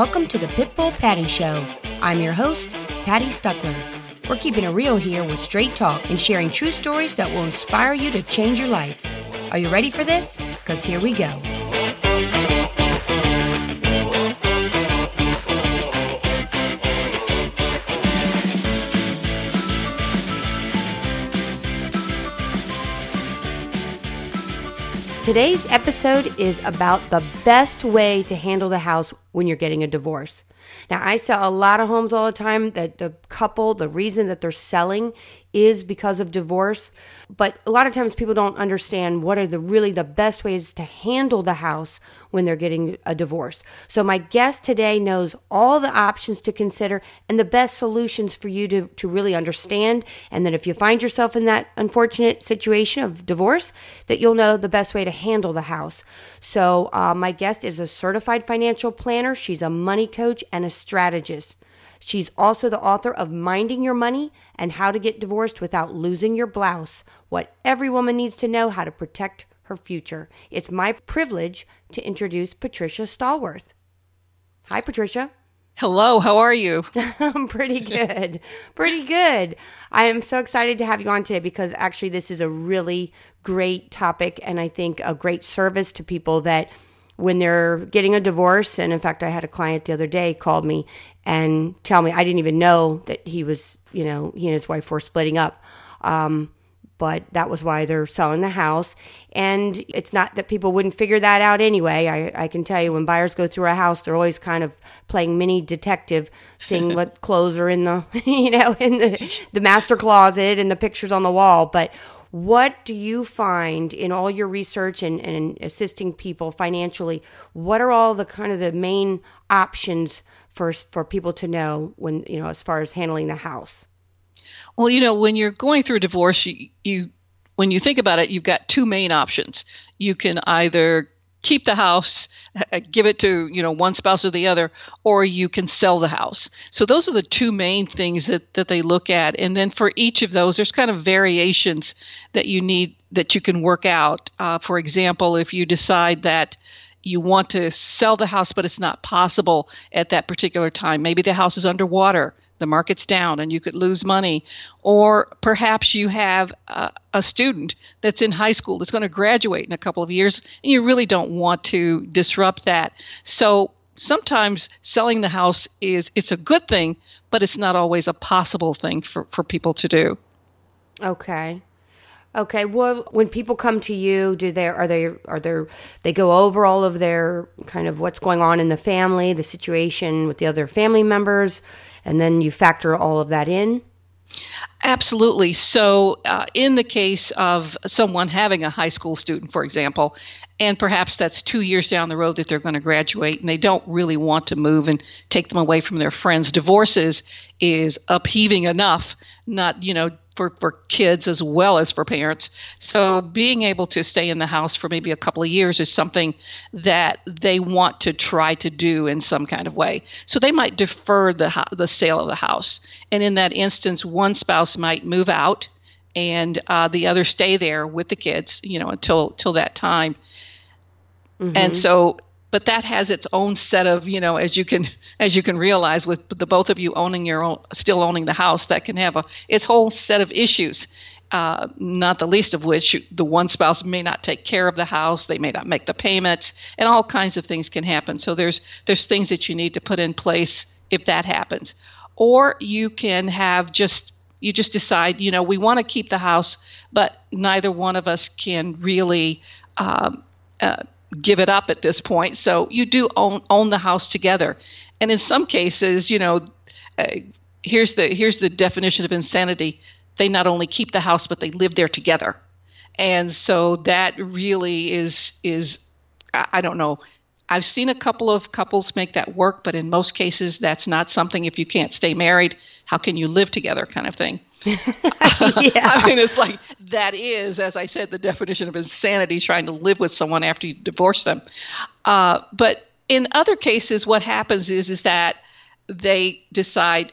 Welcome to the Pitbull Patty Show. I'm your host, Patty Stuckler. We're keeping it real here with straight talk and sharing true stories that will inspire you to change your life. Are you ready for this? Because here we go. Today's episode is about the best way to handle the house when you're getting a divorce. Now, I sell a lot of homes all the time that the couple, the reason that they're selling is because of divorce. But a lot of times people don't understand what are the really the best ways to handle the house when they're getting a divorce. So my guest today knows all the options to consider and the best solutions for you to, to really understand. And that if you find yourself in that unfortunate situation of divorce, that you'll know the best way to handle the house. So uh, my guest is a certified financial planner. She's a money coach and a strategist. She's also the author of Minding Your Money and How to Get Divorced Without Losing Your Blouse What Every Woman Needs to Know How to Protect Her Future. It's my privilege to introduce Patricia Stallworth. Hi, Patricia. Hello, how are you? I'm pretty good. pretty good. I am so excited to have you on today because actually, this is a really great topic and I think a great service to people that when they're getting a divorce. And in fact, I had a client the other day called me and tell me I didn't even know that he was, you know, he and his wife were splitting up. Um, but that was why they're selling the house. And it's not that people wouldn't figure that out anyway. I, I can tell you when buyers go through a house, they're always kind of playing mini detective, seeing what clothes are in the, you know, in the, the master closet and the pictures on the wall. But what do you find in all your research and, and assisting people financially? What are all the kind of the main options for for people to know when you know as far as handling the house? Well, you know, when you're going through a divorce, you, you when you think about it, you've got two main options. You can either keep the house, give it to you know one spouse or the other, or you can sell the house. So those are the two main things that that they look at, and then for each of those, there's kind of variations that you need that you can work out. Uh, for example, if you decide that you want to sell the house, but it's not possible at that particular time. Maybe the house is underwater the market's down and you could lose money. Or perhaps you have a, a student that's in high school that's going to graduate in a couple of years and you really don't want to disrupt that. So sometimes selling the house is it's a good thing, but it's not always a possible thing for, for people to do. Okay. Okay. Well, when people come to you, do they are they are they they go over all of their kind of what's going on in the family, the situation with the other family members, and then you factor all of that in? Absolutely. So, uh, in the case of someone having a high school student, for example, and perhaps that's two years down the road that they're going to graduate and they don't really want to move and take them away from their friends, divorces is upheaving enough, not, you know, for, for kids as well as for parents. So being able to stay in the house for maybe a couple of years is something that they want to try to do in some kind of way. So they might defer the the sale of the house, and in that instance, one spouse might move out and uh, the other stay there with the kids, you know, until till that time. Mm-hmm. And so but that has its own set of you know as you can as you can realize with the both of you owning your own still owning the house that can have a its whole set of issues uh, not the least of which the one spouse may not take care of the house they may not make the payments and all kinds of things can happen. So there's there's things that you need to put in place if that happens. Or you can have just you just decide you know we want to keep the house but neither one of us can really um, uh, give it up at this point. So you do own own the house together, and in some cases, you know, uh, here's the here's the definition of insanity. They not only keep the house, but they live there together, and so that really is is I don't know. I've seen a couple of couples make that work, but in most cases, that's not something. If you can't stay married, how can you live together, kind of thing. yeah. I mean, it's like that is, as I said, the definition of insanity: trying to live with someone after you divorce them. Uh, but in other cases, what happens is is that they decide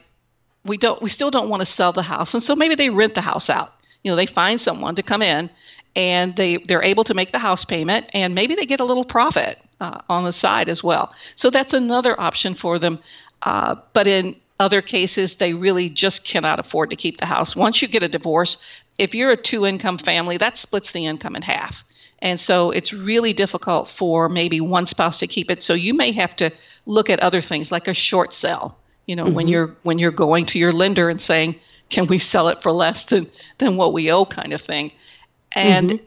we don't, we still don't want to sell the house, and so maybe they rent the house out. You know, they find someone to come in, and they they're able to make the house payment, and maybe they get a little profit uh, on the side as well. So that's another option for them. Uh, but in other cases, they really just cannot afford to keep the house. Once you get a divorce, if you're a two income family, that splits the income in half. And so it's really difficult for maybe one spouse to keep it. So you may have to look at other things like a short sale. You know, mm-hmm. when you're when you're going to your lender and saying, "Can we sell it for less than than what we owe?" kind of thing. And mm-hmm.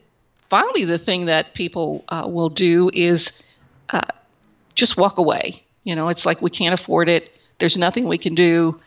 finally, the thing that people uh, will do is just walk away. You know, it's like we can't afford it there's nothing we can do.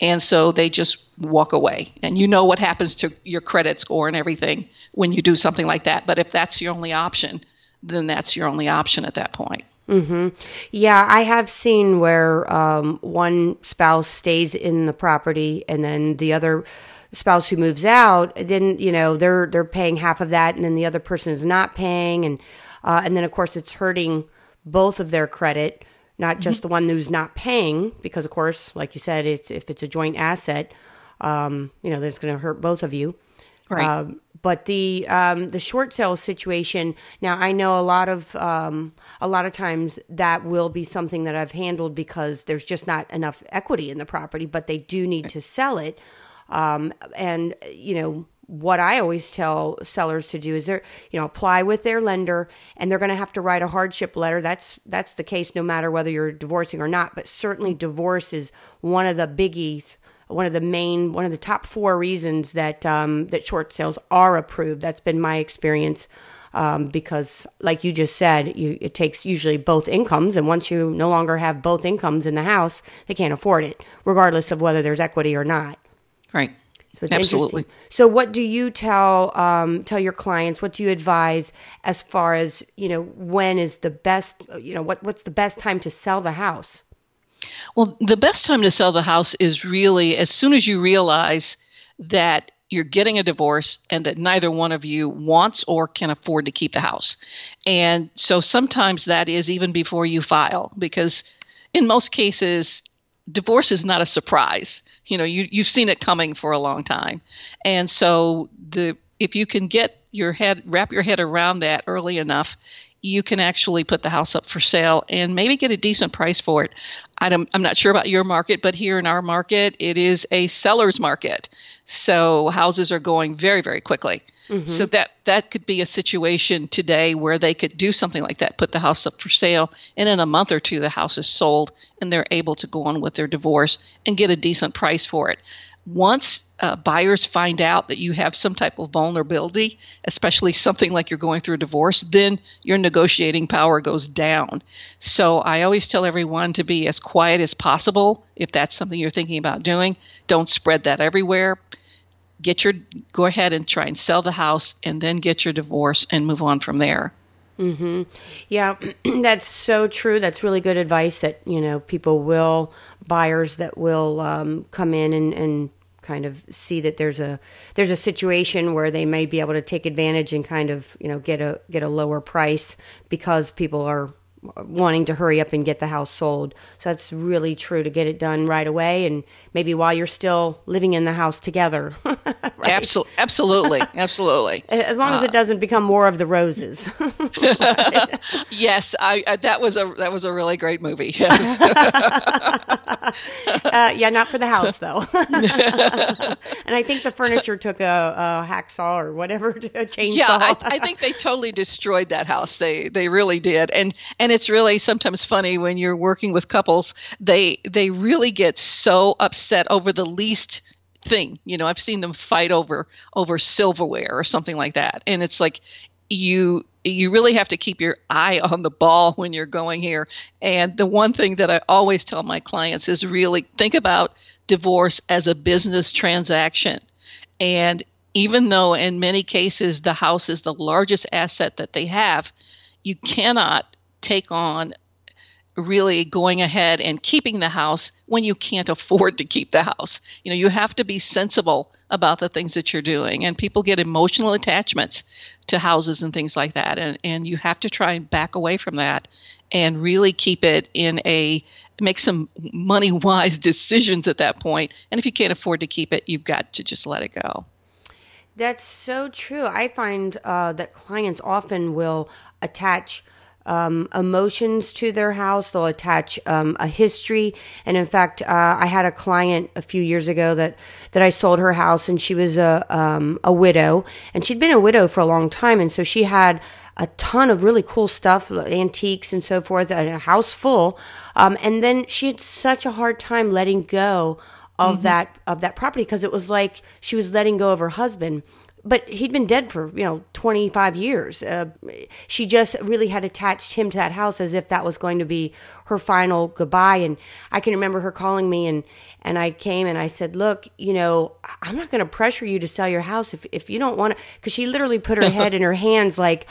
And so they just walk away. And you know what happens to your credit score and everything when you do something like that. But if that's your only option, then that's your only option at that point. Mm-hmm. Yeah, I have seen where um, one spouse stays in the property and then the other spouse who moves out, then you know they're they're paying half of that, and then the other person is not paying, and uh, and then of course it's hurting both of their credit not just mm-hmm. the one who's not paying, because of course, like you said, it's if it's a joint asset, um, you know, that's going to hurt both of you. Right. Um, but the um, the short sale situation. Now, I know a lot of um, a lot of times that will be something that I've handled because there's just not enough equity in the property, but they do need to sell it. Um, and you know, what I always tell sellers to do is they you know apply with their lender and they're going to have to write a hardship letter. That's that's the case no matter whether you're divorcing or not but certainly divorce is one of the biggies one of the main one of the top four reasons that um, that short sales are approved. That's been my experience um, because like you just said you, it takes usually both incomes and once you no longer have both incomes in the house they can't afford it regardless of whether there's equity or not. Right so it's Absolutely. So, what do you tell um, tell your clients? What do you advise as far as you know? When is the best? You know, what what's the best time to sell the house? Well, the best time to sell the house is really as soon as you realize that you're getting a divorce and that neither one of you wants or can afford to keep the house. And so sometimes that is even before you file because in most cases divorce is not a surprise. You know, you you've seen it coming for a long time, and so the if you can get your head wrap your head around that early enough, you can actually put the house up for sale and maybe get a decent price for it. I'm, I'm not sure about your market, but here in our market, it is a seller's market. So houses are going very, very quickly. Mm-hmm. So that that could be a situation today where they could do something like that, put the house up for sale, and in a month or two the house is sold and they're able to go on with their divorce and get a decent price for it. Once uh, buyers find out that you have some type of vulnerability, especially something like you're going through a divorce, then your negotiating power goes down. So I always tell everyone to be as quiet as possible if that's something you're thinking about doing. Don't spread that everywhere get your go ahead and try and sell the house and then get your divorce and move on from there mm-hmm. Yeah, that's so true. That's really good advice. That you know, people will buyers that will um, come in and, and kind of see that there's a there's a situation where they may be able to take advantage and kind of you know get a get a lower price because people are wanting to hurry up and get the house sold. So that's really true to get it done right away and maybe while you're still living in the house together. right? Absolutely, absolutely, absolutely. As long as uh, it doesn't become War of the Roses. yes, I, I, that was a that was a really great movie. Yes. uh, yeah, not for the house though. and I think the furniture took a, a hacksaw or whatever chainsaw. Yeah, I, I think they totally destroyed that house. They they really did. And and it's really sometimes funny when you're working with couples they they really get so upset over the least thing. You know i've seen them fight over over silverware or something like that. And it's like you you really have to keep your eye on the ball when you're going here. And the one thing that i always tell my clients is really think about divorce as a business transaction. And even though in many cases the house is the largest asset that they have you cannot take on really going ahead and keeping the house when you can't afford to keep the house. You know, you have to be sensible about the things that you're doing. And people get emotional attachments to houses and things like that. And, and you have to try and back away from that and really keep it in a make some money wise decisions at that point. And if you can't afford to keep it, you've got to just let it go. That's so true. I find uh, that clients often will attach um, emotions to their house. They'll attach um, a history. And in fact, uh, I had a client a few years ago that, that I sold her house, and she was a um, a widow, and she'd been a widow for a long time, and so she had a ton of really cool stuff, antiques and so forth, and a house full. Um, and then she had such a hard time letting go of mm-hmm. that of that property because it was like she was letting go of her husband but he'd been dead for you know 25 years. Uh, she just really had attached him to that house as if that was going to be her final goodbye. And i can remember her calling me and and i came and i said look you know i'm not going to pressure you to sell your house if, if you don't want to because she literally put her head in her hands like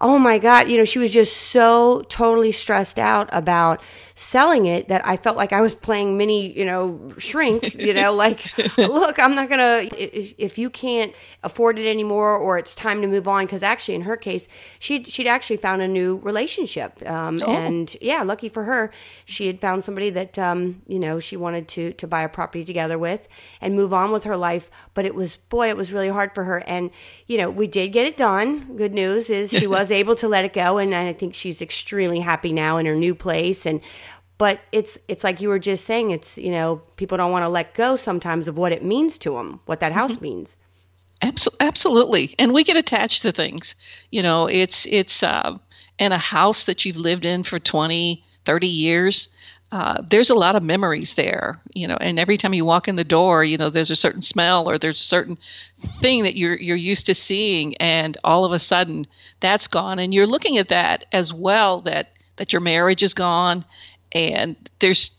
oh my God, you know, she was just so totally stressed out about selling it that I felt like I was playing mini, you know, shrink, you know, like, look, I'm not going to, if you can't afford it anymore or it's time to move on. Cause actually in her case, she'd, she'd actually found a new relationship. Um, oh. and yeah, lucky for her, she had found somebody that, um, you know, she wanted to, to buy a property together with and move on with her life. But it was, boy, it was really hard for her. And, you know, we did get it done. Good news is she was able to let it go. And I think she's extremely happy now in her new place. And, but it's it's like you were just saying it's you know people don't want to let go sometimes of what it means to them what that house mm-hmm. means absolutely and we get attached to things you know it's it's uh, in a house that you've lived in for 20 30 years uh, there's a lot of memories there, you know, and every time you walk in the door, you know, there's a certain smell or there's a certain thing that you're you're used to seeing, and all of a sudden that's gone, and you're looking at that as well that that your marriage is gone, and there's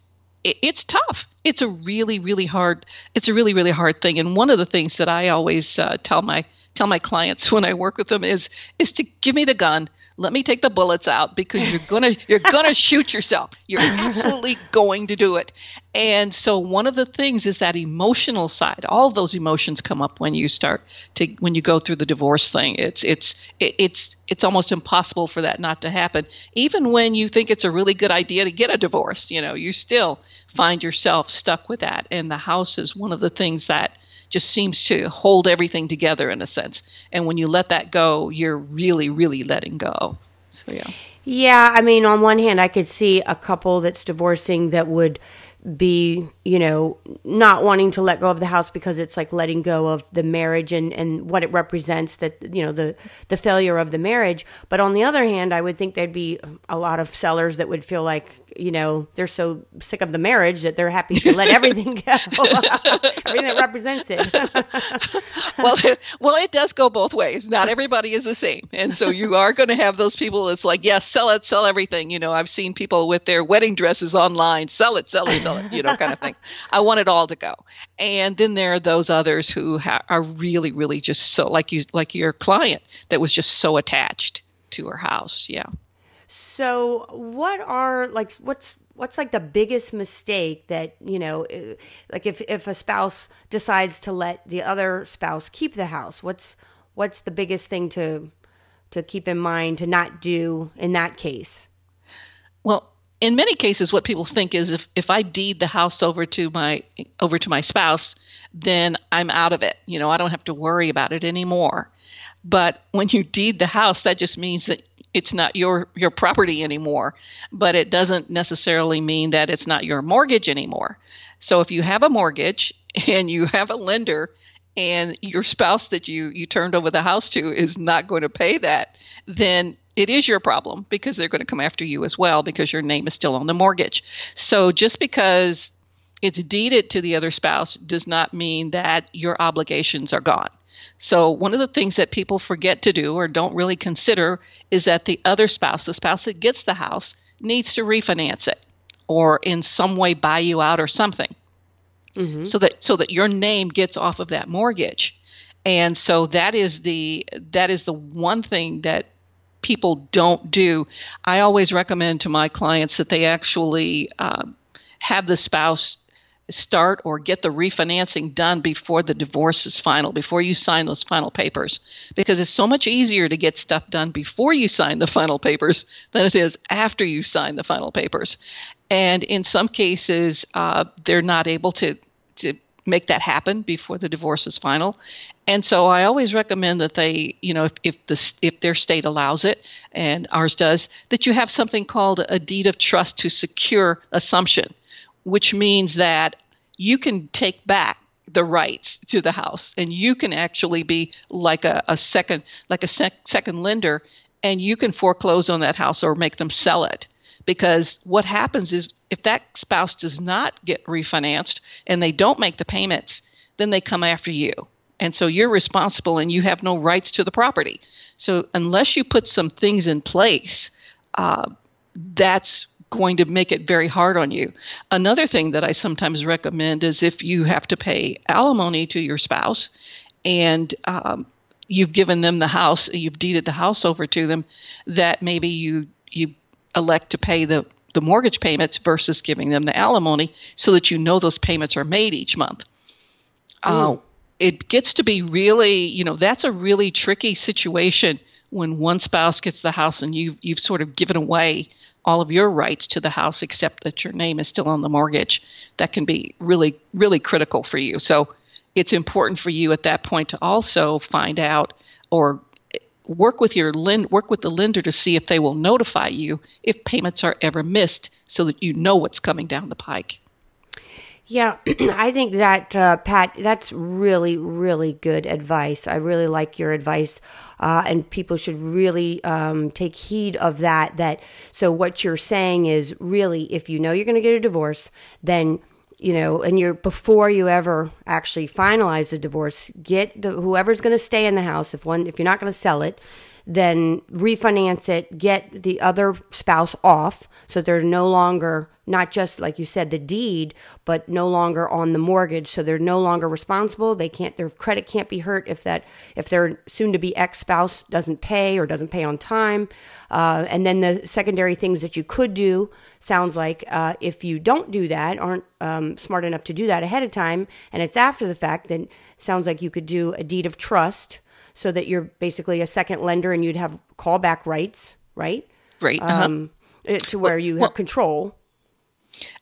it, it's tough. It's a really really hard. It's a really really hard thing, and one of the things that I always uh, tell my tell my clients when I work with them is is to give me the gun let me take the bullets out because you're gonna you're gonna shoot yourself. You're absolutely going to do it. And so one of the things is that emotional side. All those emotions come up when you start to when you go through the divorce thing. It's it's it's it's almost impossible for that not to happen. Even when you think it's a really good idea to get a divorce you know you still find yourself stuck with that. And the house is one of the things that just seems to hold everything together in a sense. And when you let that go, you're really, really letting go. So, yeah. Yeah. I mean, on one hand, I could see a couple that's divorcing that would be, you know, not wanting to let go of the house because it's like letting go of the marriage and, and what it represents that, you know, the, the failure of the marriage. But on the other hand, I would think there'd be a lot of sellers that would feel like, you know, they're so sick of the marriage that they're happy to let everything go, everything that represents it. well, it, well, it does go both ways. Not everybody is the same. And so you are going to have those people that's like, yes, sell it, sell everything. You know, I've seen people with their wedding dresses online, sell it, sell it, sell it, you know, kind of thing. I want it all to go. And then there are those others who ha- are really, really just so, like you, like your client that was just so attached to her house. Yeah. So, what are like what's what's like the biggest mistake that you know eh, like if if a spouse decides to let the other spouse keep the house what's what's the biggest thing to to keep in mind to not do in that case well in many cases what people think is if, if i deed the house over to my over to my spouse then i'm out of it. You know i don't have to worry about it anymore. But when you deed the house that just means that it's not your your property anymore. But it doesn't necessarily mean that it's not your mortgage anymore. So if you have a mortgage and you have a lender and your spouse that you you turned over the house to is not going to pay that then it is your problem because they're going to come after you as well because your name is still on the mortgage so just because it's deeded to the other spouse does not mean that your obligations are gone so, one of the things that people forget to do or don't really consider is that the other spouse, the spouse that gets the house, needs to refinance it or in some way buy you out or something. Mm-hmm. So that so that your name gets off of that mortgage. And so that is the that is the one thing that people don't do. I always recommend to my clients that they actually uh, have the spouse start or get the refinancing done before the divorce is final, before you sign those final papers. Because it's so much easier to get stuff done before you sign the final papers than it is after you sign the final papers. And in some cases, uh, they're not able to, to make that happen before the divorce is final. And so I always recommend that they, you know, if, if the if their state allows it and ours does, that you have something called a deed of trust to secure assumption, which means that you can take back the rights to the house and you can actually be like a, a second like a sec- second lender and you can foreclose on that house or make them sell it because what happens is if that spouse does not get refinanced and they don't make the payments, then they come after you. And so you're responsible and you have no rights to the property. So unless you put some things in place, uh, that's going to make it very hard on you. Another thing that I sometimes recommend is if you have to pay alimony to your spouse and um, you've given them the house, you've deeded the house over to them, that maybe you you elect to pay the, the mortgage payments versus giving them the alimony so that you know those payments are made each month. Uh, it gets to be really, you know, that's a really tricky situation when one spouse gets the house and you you've sort of given away all of your rights to the house except that your name is still on the mortgage. That can be really really critical for you. So it's important for you at that point to also find out or work with your lend, work with the lender to see if they will notify you if payments are ever missed so that you know what's coming down the pike. Yeah, I think that, uh, Pat, that's really, really good advice. I really like your advice, uh, and people should really um, take heed of that. That so, what you're saying is really, if you know you're going to get a divorce, then you know, and you're before you ever actually finalize the divorce, get the whoever's going to stay in the house. If one, if you're not going to sell it, then refinance it, get the other spouse off. So they're no longer not just like you said the deed but no longer on the mortgage. So they're no longer responsible. They can't their credit can't be hurt if that if their soon to be ex-spouse doesn't pay or doesn't pay on time. Uh, and then the secondary things that you could do sounds like uh, if you don't do that aren't um, smart enough to do that ahead of time and it's after the fact then sounds like you could do a deed of trust so that you're basically a second lender and you'd have callback rights right? Right uh-huh. um, to where you have well, control.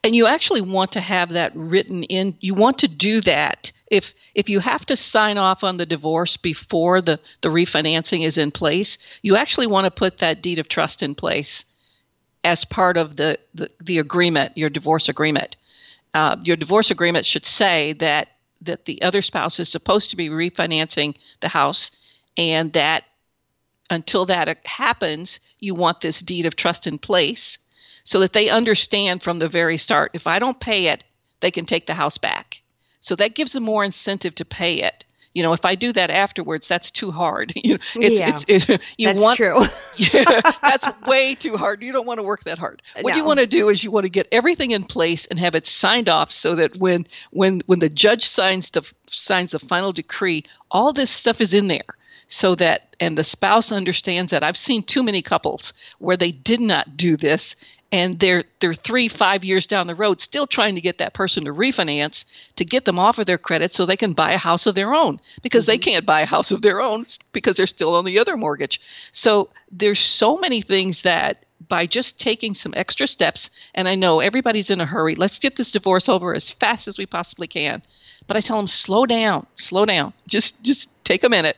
and you actually want to have that written in you want to do that. If if you have to sign off on the divorce before the the refinancing is in place you actually want to put that deed of trust in place as part of the the, the agreement your divorce agreement. Uh, your divorce agreement should say that that the other spouse is supposed to be refinancing the house and that until that happens you want this deed of trust in place so that they understand from the very start if I don't pay it, they can take the house back. So that gives them more incentive to pay it. You know, if I do that afterwards, that's too hard. you it's, yeah, it's, it, you that's want, true. yeah, that's way too hard. You don't want to work that hard. What no. you want to do is you want to get everything in place and have it signed off so that when when when the judge signs the signs the final decree, all this stuff is in there so that and the spouse understands that. I've seen too many couples where they did not do this and they're they're three five years down the road still trying to get that person to refinance to get them off of their credit so they can buy a house of their own because mm-hmm. they can't buy a house of their own because they're still on the other mortgage. So there's so many things that by just taking some extra steps and i know everybody's in a hurry let's get this divorce over as fast as we possibly can but i tell them slow down slow down. Just just take a minute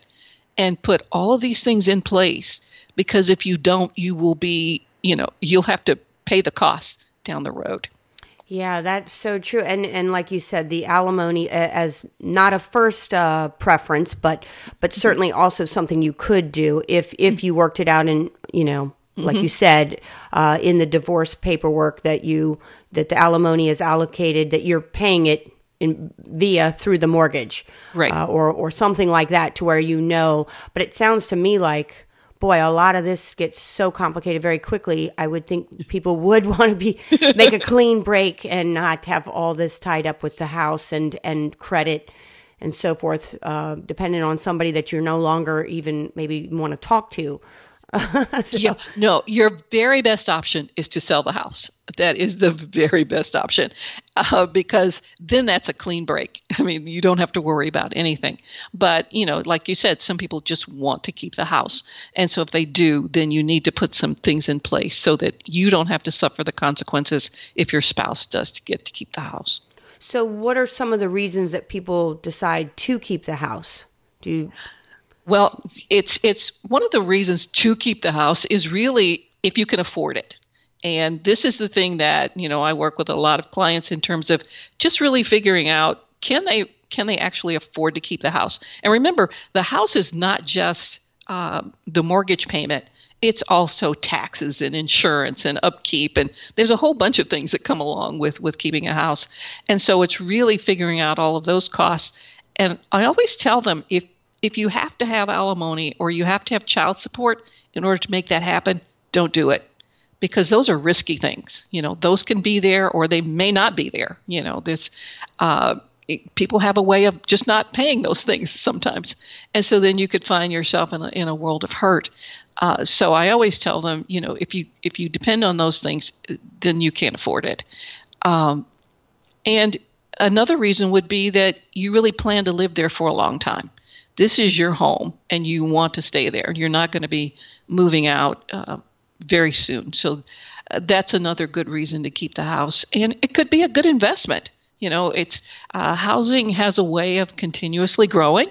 and put all of these things in place because if you don't you will be you know you'll have to pay the costs down the road. Yeah, that's so true. And and like you said, the alimony as not a first uh, preference, but but certainly also something you could do if if you worked it out and you know like mm-hmm. you said uh, in the divorce paperwork that you that the alimony is allocated that you're paying it in via through the mortgage right uh, or or something like that to where you know but it sounds to me like boy, a lot of this gets so complicated very quickly. I would think people would want to be make a clean break and not have all this tied up with the house and and credit and so forth, uh, depending on somebody that you're no longer even maybe want to talk to. so. Yeah, no, your very best option is to sell the house. That is the very best option uh, because then that's a clean break. I mean, you don't have to worry about anything. But, you know, like you said, some people just want to keep the house. And so if they do, then you need to put some things in place so that you don't have to suffer the consequences if your spouse does get to keep the house. So, what are some of the reasons that people decide to keep the house? Do you... Well, it's it's one of the reasons to keep the house is really if you can afford it. And this is the thing that, you know, I work with a lot of clients in terms of just really figuring out can they can they actually afford to keep the house? And remember, the house is not just uh, the mortgage payment it's also taxes and insurance and upkeep and there's a whole bunch of things that come along with with keeping a house and so it's really figuring out all of those costs and i always tell them if if you have to have alimony or you have to have child support in order to make that happen don't do it because those are risky things you know those can be there or they may not be there you know this uh, people have a way of just not paying those things sometimes and so then you could find yourself in a, in a world of hurt uh, so I always tell them, you know, if you if you depend on those things, then you can't afford it. Um, and another reason would be that you really plan to live there for a long time. This is your home, and you want to stay there. You're not going to be moving out uh, very soon. So uh, that's another good reason to keep the house, and it could be a good investment. You know, it's uh, housing has a way of continuously growing.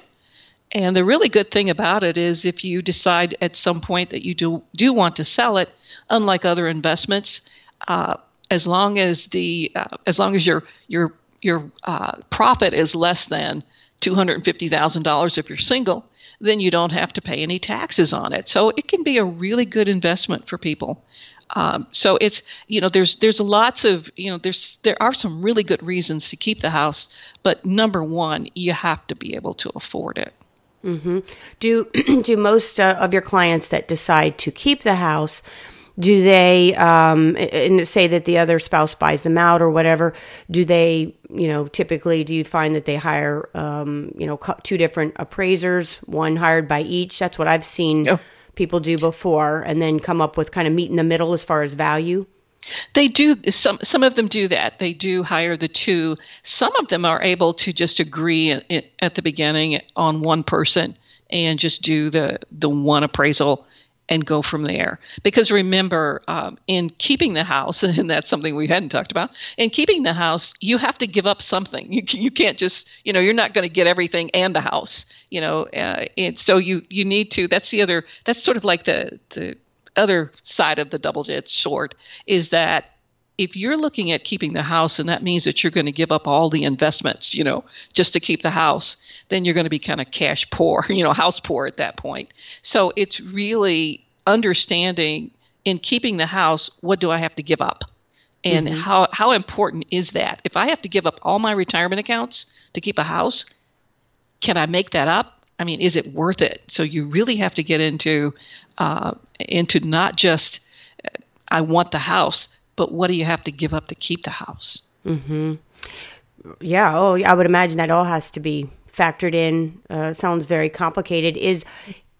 And the really good thing about it is if you decide at some point that you do do want to sell it, unlike other investments, uh, as long as the uh, as long as your your your uh, profit is less than two hundred and fifty thousand dollars if you're single, then you don't have to pay any taxes on it. So it can be a really good investment for people. Um, so it's you know there's there's lots of you know there's there are some really good reasons to keep the house, but number one you have to be able to afford it. Mm-hmm. Do do most uh, of your clients that decide to keep the house? Do they um, and say that the other spouse buys them out or whatever? Do they, you know, typically do you find that they hire, um, you know, two different appraisers, one hired by each? That's what I've seen yeah. people do before, and then come up with kind of meet in the middle as far as value. They do some some of them do that. They do hire the two. Some of them are able to just agree at the beginning on one person and just do the the one appraisal and go from there. Because remember, um, in keeping the house, and that's something we hadn't talked about, in keeping the house, you have to give up something. You, you can't just, you know, you're not going to get everything and the house, you know, uh, and so you you need to. That's the other. That's sort of like the the other side of the double-edged sword is that if you're looking at keeping the house and that means that you're going to give up all the investments, you know, just to keep the house, then you're going to be kind of cash poor, you know, house poor at that point. So it's really understanding in keeping the house, what do I have to give up? And mm-hmm. how how important is that? If I have to give up all my retirement accounts to keep a house, can I make that up? I mean, is it worth it? So you really have to get into uh, into not just I want the house, but what do you have to give up to keep the house? Mm-hmm. Yeah. Oh, I would imagine that all has to be factored in. Uh, sounds very complicated. Is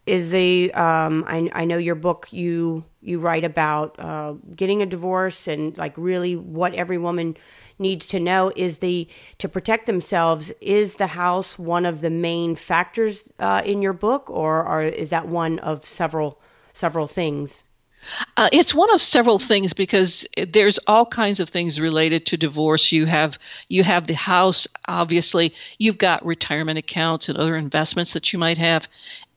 is the um, I, I know your book you you write about uh, getting a divorce and like really what every woman needs to know is the to protect themselves is the house one of the main factors uh, in your book or, or is that one of several several things uh, it's one of several things because there's all kinds of things related to divorce. You have you have the house, obviously. You've got retirement accounts and other investments that you might have,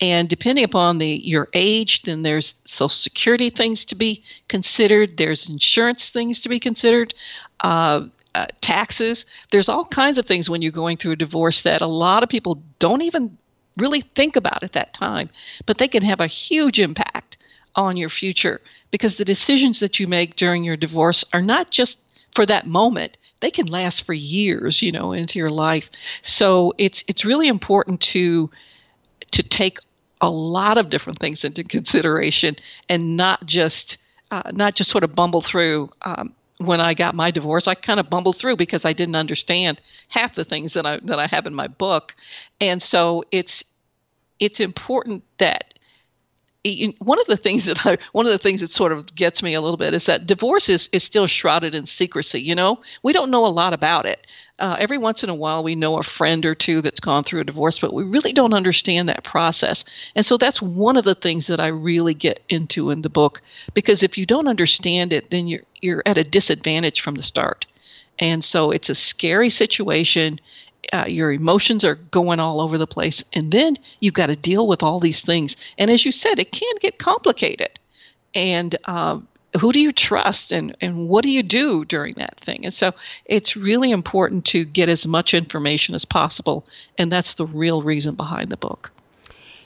and depending upon the your age, then there's Social Security things to be considered. There's insurance things to be considered. Uh, uh, taxes. There's all kinds of things when you're going through a divorce that a lot of people don't even really think about at that time, but they can have a huge impact on your future. Because the decisions that you make during your divorce are not just for that moment. They can last for years you know into your life. So it's it's really important to to take a lot of different things into consideration and not just uh, not just sort of bumble through um, when I got my divorce, I kind of bumbled through because I didn't understand half the things that I that I have in my book, and so it's it's important that one of the things that I, one of the things that sort of gets me a little bit is that divorce is, is still shrouded in secrecy. You know, we don't know a lot about it. Uh, every once in a while, we know a friend or two that's gone through a divorce, but we really don't understand that process. And so that's one of the things that I really get into in the book because if you don't understand it, then you're you're at a disadvantage from the start. And so it's a scary situation. Uh, your emotions are going all over the place. And then you've got to deal with all these things. And as you said, it can get complicated. And um, who do you trust and, and what do you do during that thing? And so it's really important to get as much information as possible. And that's the real reason behind the book.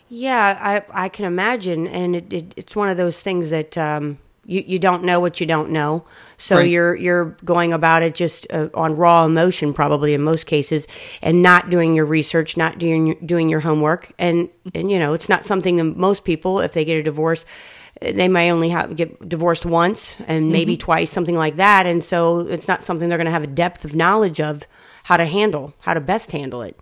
Yeah, I, I can imagine. And it, it, it's one of those things that. Um you, you don't know what you don't know. So right. you're you're going about it just uh, on raw emotion probably in most cases and not doing your research not doing doing your homework. And and you know it's not something that most people if they get a divorce they may only have get divorced once and maybe mm-hmm. twice something like that. And so it's not something they're going to have a depth of knowledge of how to handle how to best handle it.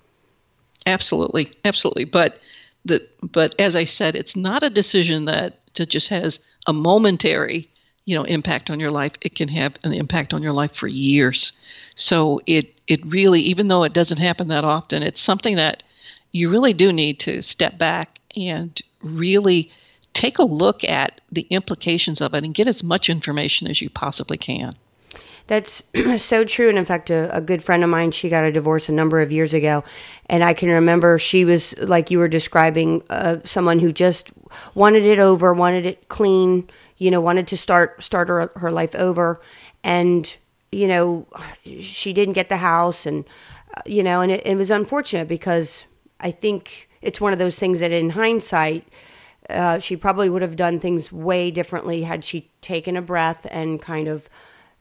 Absolutely. Absolutely. But the but as i said it's not a decision that, that just has a momentary you know impact on your life it can have an impact on your life for years. So it it really even though it doesn't happen that often it's something that you really do need to step back and really take a look at the implications of it and get as much information as you possibly can that's so true. And in fact, a, a, good friend of mine, she got a divorce a number of years ago. And I can remember she was, like you were describing, uh, someone who just wanted it over, wanted it clean, you know, wanted to start, start her, her life over. And, you know, she didn't get the house. And, uh, you know, and it, it was unfortunate because I think it's one of those things that in hindsight, uh, she probably would have done things way differently had she taken a breath and kind of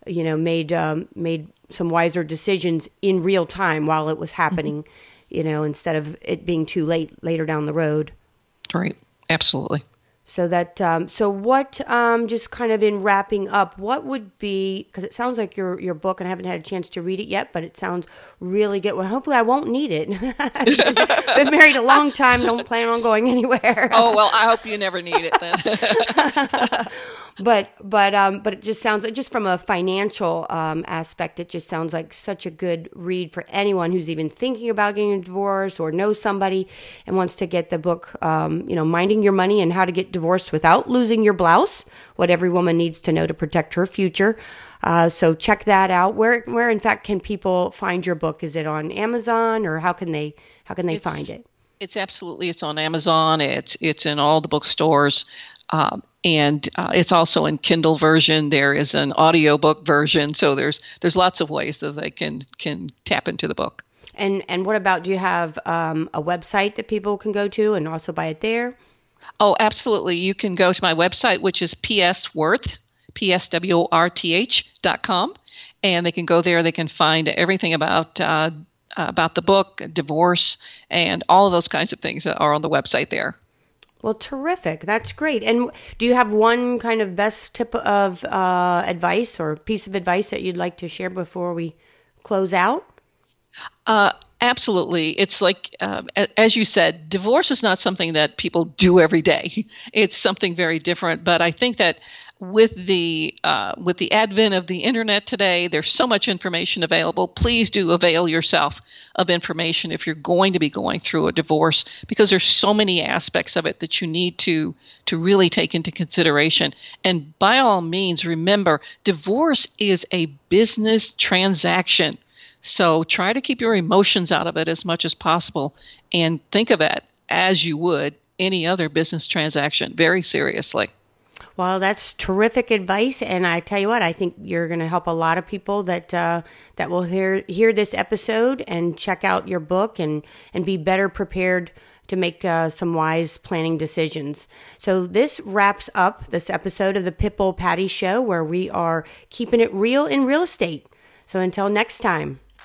you know, made um, made some wiser decisions in real time while it was happening, mm-hmm. you know, instead of it being too late later down the road. Right. Absolutely. So that um, so what um, just kind of in wrapping up, what would be because it sounds like your your book and I haven't had a chance to read it yet, but it sounds really good. Well, hopefully I won't need it. Been married a long time, don't plan on going anywhere. oh well, I hope you never need it then but but um but it just sounds like just from a financial um, aspect it just sounds like such a good read for anyone who's even thinking about getting a divorce or knows somebody and wants to get the book um, you know minding your money and how to get divorced without losing your blouse what every woman needs to know to protect her future. Uh, so check that out. Where where in fact can people find your book? Is it on amazon or how can they how can they it's, find it? It's absolutely it's on amazon. It's it's in all the bookstores. Um, and uh, it's also in Kindle version. There is an audiobook version, so there's there's lots of ways that they can can tap into the book. And and what about do you have um, a website that people can go to and also buy it there? Oh, absolutely. You can go to my website, which is psworth, p-s-w-o-r-t-h dot com, and they can go there. They can find everything about uh, about the book, divorce, and all of those kinds of things that are on the website there. Well, terrific. That's great. And do you have one kind of best tip of uh, advice or piece of advice that you'd like to share before we close out? Uh, absolutely. It's like, uh, as you said, divorce is not something that people do every day. It's something very different. But I think that with the uh, with the advent of the internet today, there's so much information available. Please do avail yourself of information if you're going to be going through a divorce, because there's so many aspects of it that you need to to really take into consideration. And by all means, remember, divorce is a business transaction. So try to keep your emotions out of it as much as possible, and think of it as you would any other business transaction very seriously. Well, that's terrific advice, and I tell you what, I think you're going to help a lot of people that uh, that will hear hear this episode and check out your book and and be better prepared to make uh, some wise planning decisions. So this wraps up this episode of the Pitbull Patty Show, where we are keeping it real in real estate. So until next time.